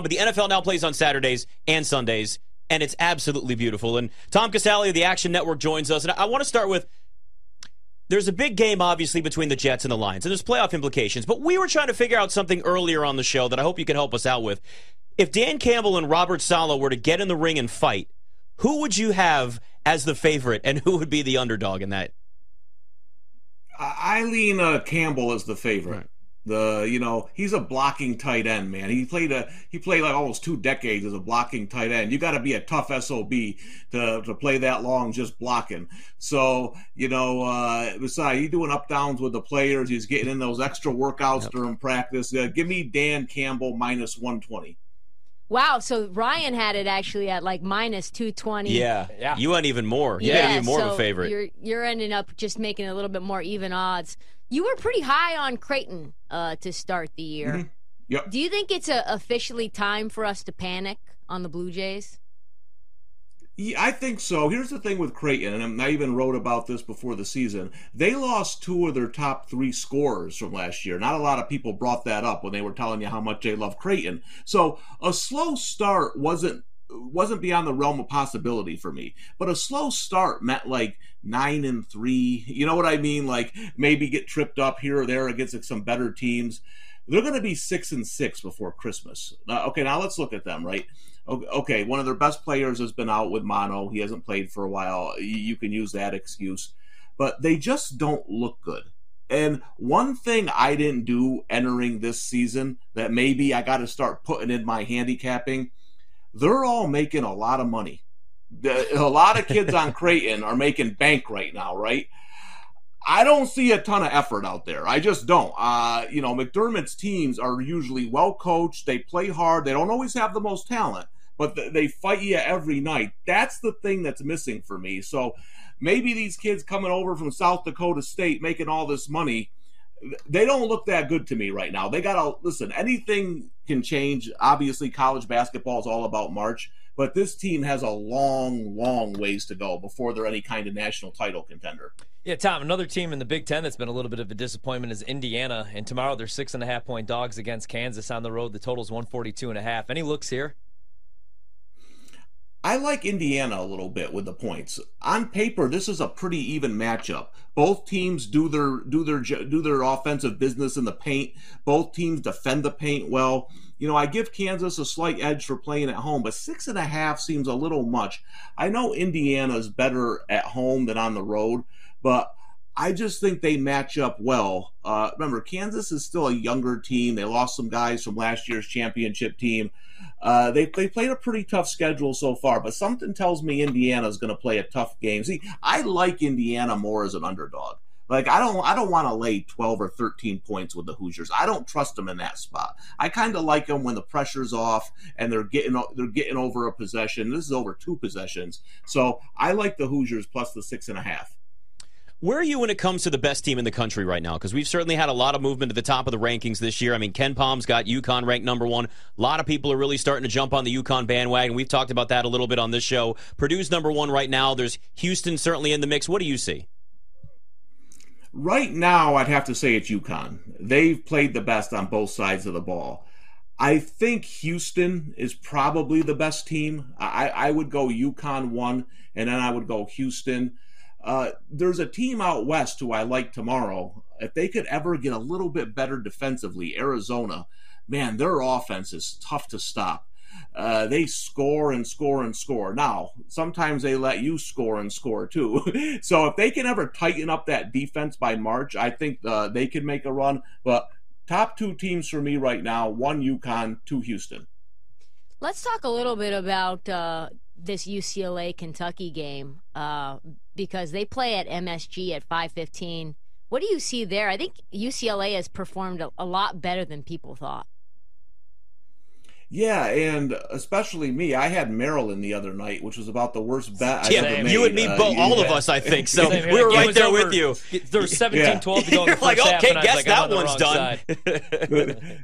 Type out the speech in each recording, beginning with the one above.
but the NFL now plays on Saturdays and Sundays, and it's absolutely beautiful. And Tom Casale of the Action Network joins us. And I want to start with there's a big game, obviously, between the Jets and the Lions, and there's playoff implications. But we were trying to figure out something earlier on the show that I hope you can help us out with. If Dan Campbell and Robert Saleh were to get in the ring and fight, who would you have as the favorite, and who would be the underdog in that? Eileen uh, Campbell is the favorite. Right. The you know he's a blocking tight end man. He played a he played like almost two decades as a blocking tight end. You got to be a tough sob to to play that long just blocking. So you know uh, besides he's doing up downs with the players. He's getting in those extra workouts yep. during practice. Uh, give me Dan Campbell minus one twenty. Wow, so Ryan had it actually at like minus 220. Yeah. Yeah. You went even more. You yeah, even more so of a favorite. You're you're ending up just making a little bit more even odds. You were pretty high on Creighton uh, to start the year. Mm-hmm. Yep. Do you think it's a, officially time for us to panic on the Blue Jays? Yeah, I think so. Here's the thing with Creighton, and I even wrote about this before the season. They lost two of their top three scorers from last year. Not a lot of people brought that up when they were telling you how much they love Creighton. So a slow start wasn't wasn't beyond the realm of possibility for me. But a slow start meant like nine and three. You know what I mean? Like maybe get tripped up here or there against some better teams. They're going to be six and six before Christmas. Uh, okay, now let's look at them. Right? Okay, one of their best players has been out with mono. He hasn't played for a while. You can use that excuse, but they just don't look good. And one thing I didn't do entering this season that maybe I got to start putting in my handicapping they're all making a lot of money. a lot of kids on Creighton are making bank right now, right? I don't see a ton of effort out there. I just don't. Uh, you know, McDermott's teams are usually well coached. They play hard. They don't always have the most talent, but they fight you every night. That's the thing that's missing for me. So maybe these kids coming over from South Dakota State making all this money they don't look that good to me right now. They got to listen, anything can change. Obviously, college basketball is all about March, but this team has a long, long ways to go before they're any kind of national title contender. Yeah, Tom, another team in the Big Ten that's been a little bit of a disappointment is Indiana. And tomorrow they're six and a half point dogs against Kansas on the road. The total's 142 and a half. Any looks here? I like Indiana a little bit with the points. On paper, this is a pretty even matchup. Both teams do their do their do their offensive business in the paint. Both teams defend the paint well. You know, I give Kansas a slight edge for playing at home, but six and a half seems a little much. I know Indiana is better at home than on the road, but I just think they match up well. Uh, remember, Kansas is still a younger team. They lost some guys from last year's championship team. Uh, they they played a pretty tough schedule so far, but something tells me Indiana is going to play a tough game. See, I like Indiana more as an underdog. Like I don't I don't want to lay 12 or 13 points with the Hoosiers. I don't trust them in that spot. I kind of like them when the pressure's off and they're getting they're getting over a possession. This is over two possessions, so I like the Hoosiers plus the six and a half. Where are you when it comes to the best team in the country right now? Because we've certainly had a lot of movement to the top of the rankings this year. I mean, KenPom's got UConn ranked number one. A lot of people are really starting to jump on the UConn bandwagon. We've talked about that a little bit on this show. Purdue's number one right now. There's Houston certainly in the mix. What do you see? Right now, I'd have to say it's UConn. They've played the best on both sides of the ball. I think Houston is probably the best team. I, I would go UConn one, and then I would go Houston. Uh, there's a team out west who I like tomorrow. If they could ever get a little bit better defensively, Arizona, man, their offense is tough to stop. Uh, they score and score and score. Now, sometimes they let you score and score too. so if they can ever tighten up that defense by March, I think uh, they could make a run. But top two teams for me right now: one UConn, two Houston. Let's talk a little bit about uh, this UCLA Kentucky game uh, because they play at MSG at 5:15. What do you see there? I think UCLA has performed a, a lot better than people thought. Yeah, and especially me. I had Maryland the other night, which was about the worst bet yeah, I ever made. You and me, uh, both, all of us, I think. So we were right there over, with you. There was 17 yeah. 12 to go in the first like, okay, and guess like, that one's done.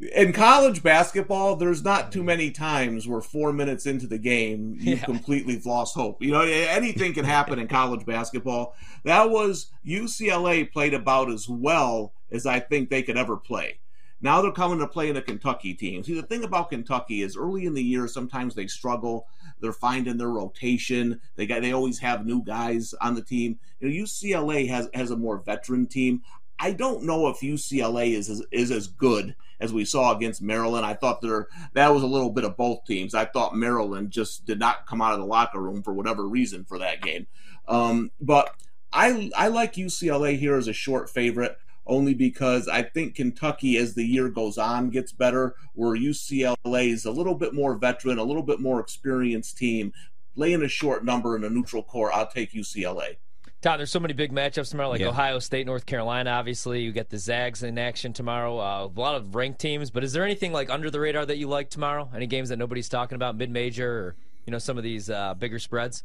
in college basketball, there's not too many times where four minutes into the game, you've yeah. completely lost hope. You know, anything can happen in college basketball. That was UCLA played about as well as I think they could ever play. Now they're coming to play in a Kentucky team. See, the thing about Kentucky is early in the year, sometimes they struggle. They're finding their rotation. They got they always have new guys on the team. You know, UCLA has has a more veteran team. I don't know if UCLA is is, is as good as we saw against Maryland. I thought there that was a little bit of both teams. I thought Maryland just did not come out of the locker room for whatever reason for that game. Um, but I I like UCLA here as a short favorite only because I think Kentucky, as the year goes on, gets better. Where UCLA is a little bit more veteran, a little bit more experienced team. Laying a short number in a neutral core, I'll take UCLA. Todd, there's so many big matchups tomorrow, like yeah. Ohio State, North Carolina. Obviously, you get the Zags in action tomorrow. Uh, a lot of ranked teams, but is there anything like under the radar that you like tomorrow? Any games that nobody's talking about, mid-major, or you know some of these uh, bigger spreads?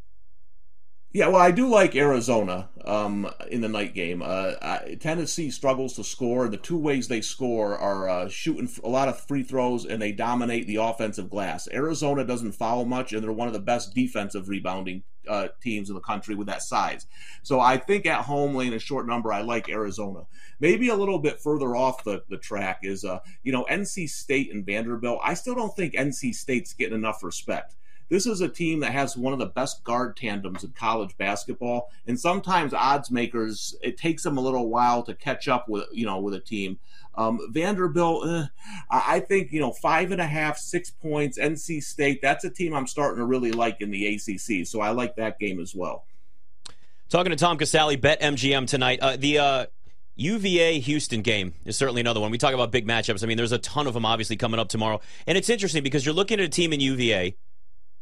Yeah, well, I do like Arizona um, in the night game. Uh, I, Tennessee struggles to score. The two ways they score are uh, shooting a lot of free throws and they dominate the offensive glass. Arizona doesn't foul much, and they're one of the best defensive rebounding uh, teams in the country with that size. So I think at home, laying a short number, I like Arizona. Maybe a little bit further off the, the track is, uh, you know, NC State and Vanderbilt. I still don't think NC State's getting enough respect. This is a team that has one of the best guard tandems in college basketball, and sometimes odds makers it takes them a little while to catch up with you know with a team. Um, Vanderbilt, eh, I think you know five and a half, six points. NC State, that's a team I'm starting to really like in the ACC, so I like that game as well. Talking to Tom Casale, BetMGM tonight. Uh, the uh, UVA Houston game is certainly another one. We talk about big matchups. I mean, there's a ton of them obviously coming up tomorrow, and it's interesting because you're looking at a team in UVA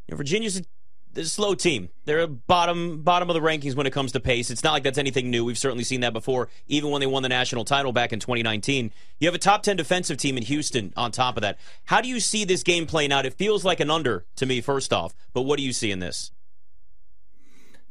you know, Virginia's a, a slow team. They're a bottom bottom of the rankings when it comes to pace. It's not like that's anything new. We've certainly seen that before, even when they won the national title back in 2019. You have a top 10 defensive team in Houston on top of that. How do you see this game playing out? It feels like an under to me, first off, but what do you see in this?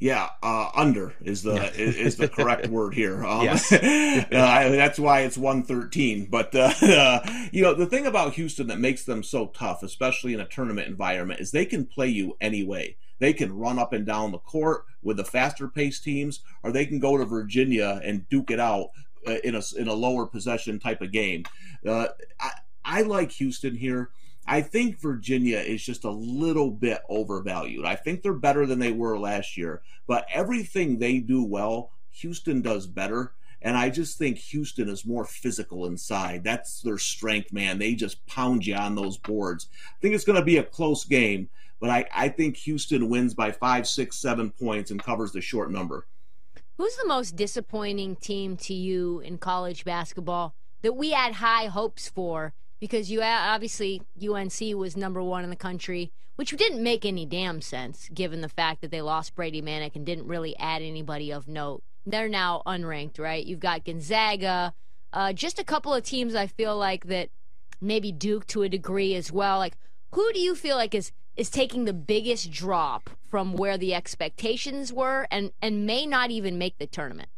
Yeah, uh, under is the yeah. is, is, the correct word here. Um, yes. uh, that's why it's one thirteen. But uh, you know the thing about Houston that makes them so tough, especially in a tournament environment, is they can play you anyway. They can run up and down the court with the faster paced teams, or they can go to Virginia and duke it out uh, in a in a lower possession type of game. Uh, I, I like Houston here I think Virginia is just a little bit overvalued. I think they're better than they were last year, but everything they do well, Houston does better. And I just think Houston is more physical inside. That's their strength, man. They just pound you on those boards. I think it's going to be a close game, but I, I think Houston wins by five, six, seven points and covers the short number. Who's the most disappointing team to you in college basketball that we had high hopes for because you obviously UNC was number one in the country, which didn't make any damn sense given the fact that they lost Brady Manek and didn't really add anybody of note. They're now unranked, right? You've got Gonzaga, uh, just a couple of teams I feel like that maybe Duke to a degree as well. Like, who do you feel like is is taking the biggest drop from where the expectations were and and may not even make the tournament?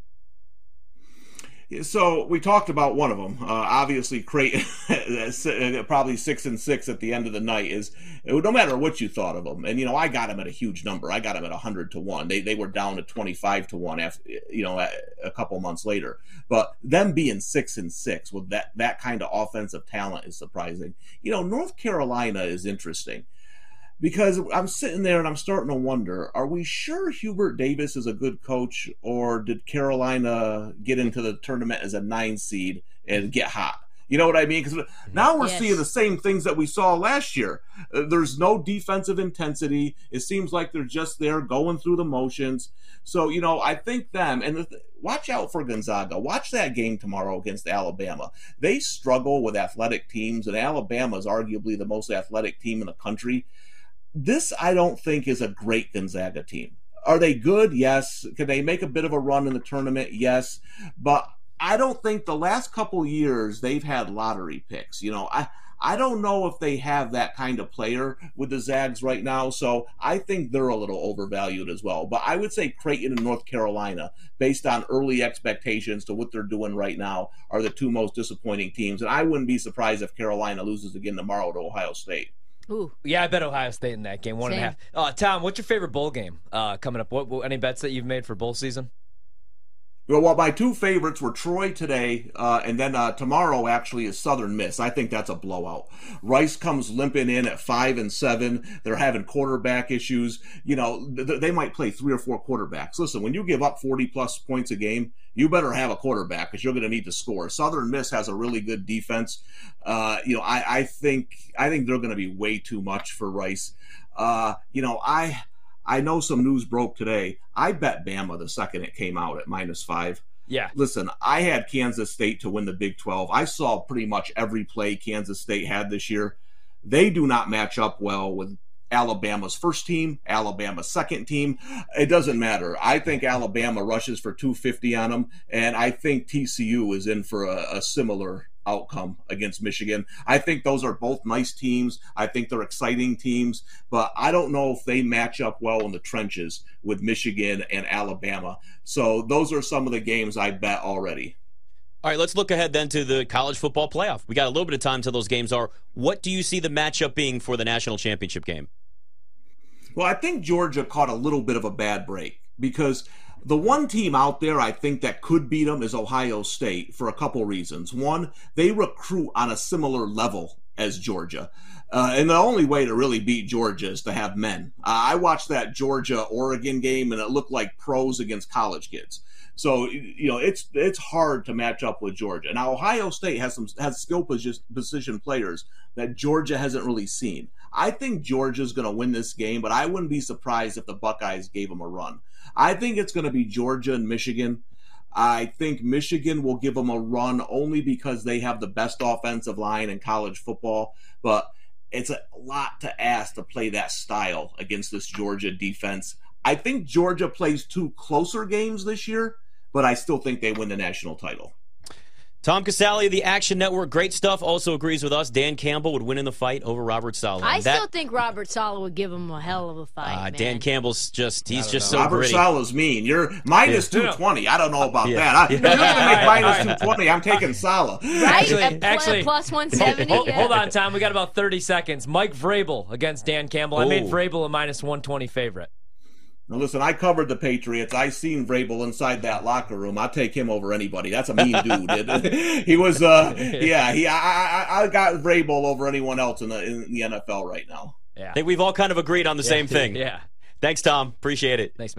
So we talked about one of them. Uh, obviously, Creighton, probably six and six at the end of the night is no matter what you thought of them. And you know, I got them at a huge number. I got them at hundred to one. They they were down to twenty five to one after you know a couple months later. But them being six and six with that that kind of offensive talent is surprising. You know, North Carolina is interesting because I'm sitting there and I'm starting to wonder: Are we sure Hubert Davis is a good coach, or did Carolina get into the tournament as a nine seed and get hot? You know what I mean? Because now we're yes. seeing the same things that we saw last year. Uh, there's no defensive intensity. It seems like they're just there going through the motions. So you know, I think them and the, watch out for Gonzaga. Watch that game tomorrow against Alabama. They struggle with athletic teams, and Alabama is arguably the most athletic team in the country this I don't think is a great Gonzaga team. Are they good? Yes. Can they make a bit of a run in the tournament? Yes. But I don't think the last couple years they've had lottery picks. You know, I I don't know if they have that kind of player with the Zags right now. So I think they're a little overvalued as well. But I would say Creighton and North Carolina, based on early expectations to what they're doing right now, are the two most disappointing teams. And I wouldn't be surprised if Carolina loses again tomorrow to Ohio State. Ooh. Yeah, I bet Ohio State in that game, one Same. and a half. Uh, Tom, what's your favorite bowl game uh, coming up? What, what, any bets that you've made for bowl season? Well, my two favorites were Troy today, uh, and then uh, tomorrow actually is Southern Miss. I think that's a blowout. Rice comes limping in at five and seven. They're having quarterback issues. You know, th- they might play three or four quarterbacks. Listen, when you give up forty plus points a game, you better have a quarterback because you're going to need to score. Southern Miss has a really good defense. Uh, you know, I, I think I think they're going to be way too much for Rice. Uh, you know, I I know some news broke today. I bet Bama the second it came out at minus five. Yeah. Listen, I had Kansas State to win the Big 12. I saw pretty much every play Kansas State had this year. They do not match up well with Alabama's first team, Alabama's second team. It doesn't matter. I think Alabama rushes for 250 on them, and I think TCU is in for a, a similar outcome against Michigan. I think those are both nice teams. I think they're exciting teams, but I don't know if they match up well in the trenches with Michigan and Alabama. So those are some of the games I bet already. All right, let's look ahead then to the college football playoff. We got a little bit of time till those games are. What do you see the matchup being for the national championship game? Well, I think Georgia caught a little bit of a bad break because the one team out there I think that could beat them is Ohio State for a couple reasons. One, they recruit on a similar level as Georgia. Uh, and the only way to really beat Georgia is to have men. Uh, I watched that Georgia Oregon game and it looked like pros against college kids. So you know it's it's hard to match up with Georgia. Now Ohio State has some has skill position players that Georgia hasn't really seen. I think Georgia's going to win this game, but I wouldn't be surprised if the Buckeyes gave them a run. I think it's going to be Georgia and Michigan. I think Michigan will give them a run only because they have the best offensive line in college football, but it's a lot to ask to play that style against this Georgia defense. I think Georgia plays two closer games this year, but I still think they win the national title. Tom Casale of the Action Network, great stuff. Also agrees with us. Dan Campbell would win in the fight over Robert Saleh. I that, still think Robert Saleh would give him a hell of a fight. Uh, Dan Campbell's just—he's just know. so Robert gritty. Saleh's mean. You're minus yeah. two twenty. I don't know about yeah. that. I, yeah. You're going to make minus two twenty. I'm taking Saleh. Right? Actually, actually plus one seventy. Hold, hold, on, Tom. We got about thirty seconds. Mike Vrabel against Dan Campbell. Ooh. I made Vrabel a minus one twenty favorite. Now listen, I covered the Patriots. I seen Vrabel inside that locker room. I take him over anybody. That's a mean dude. he was, uh, yeah. He, I, I, I got Vrabel over anyone else in the in the NFL right now. Yeah, I think we've all kind of agreed on the yeah. same thing. Yeah. Thanks, Tom. Appreciate it. Thanks, man.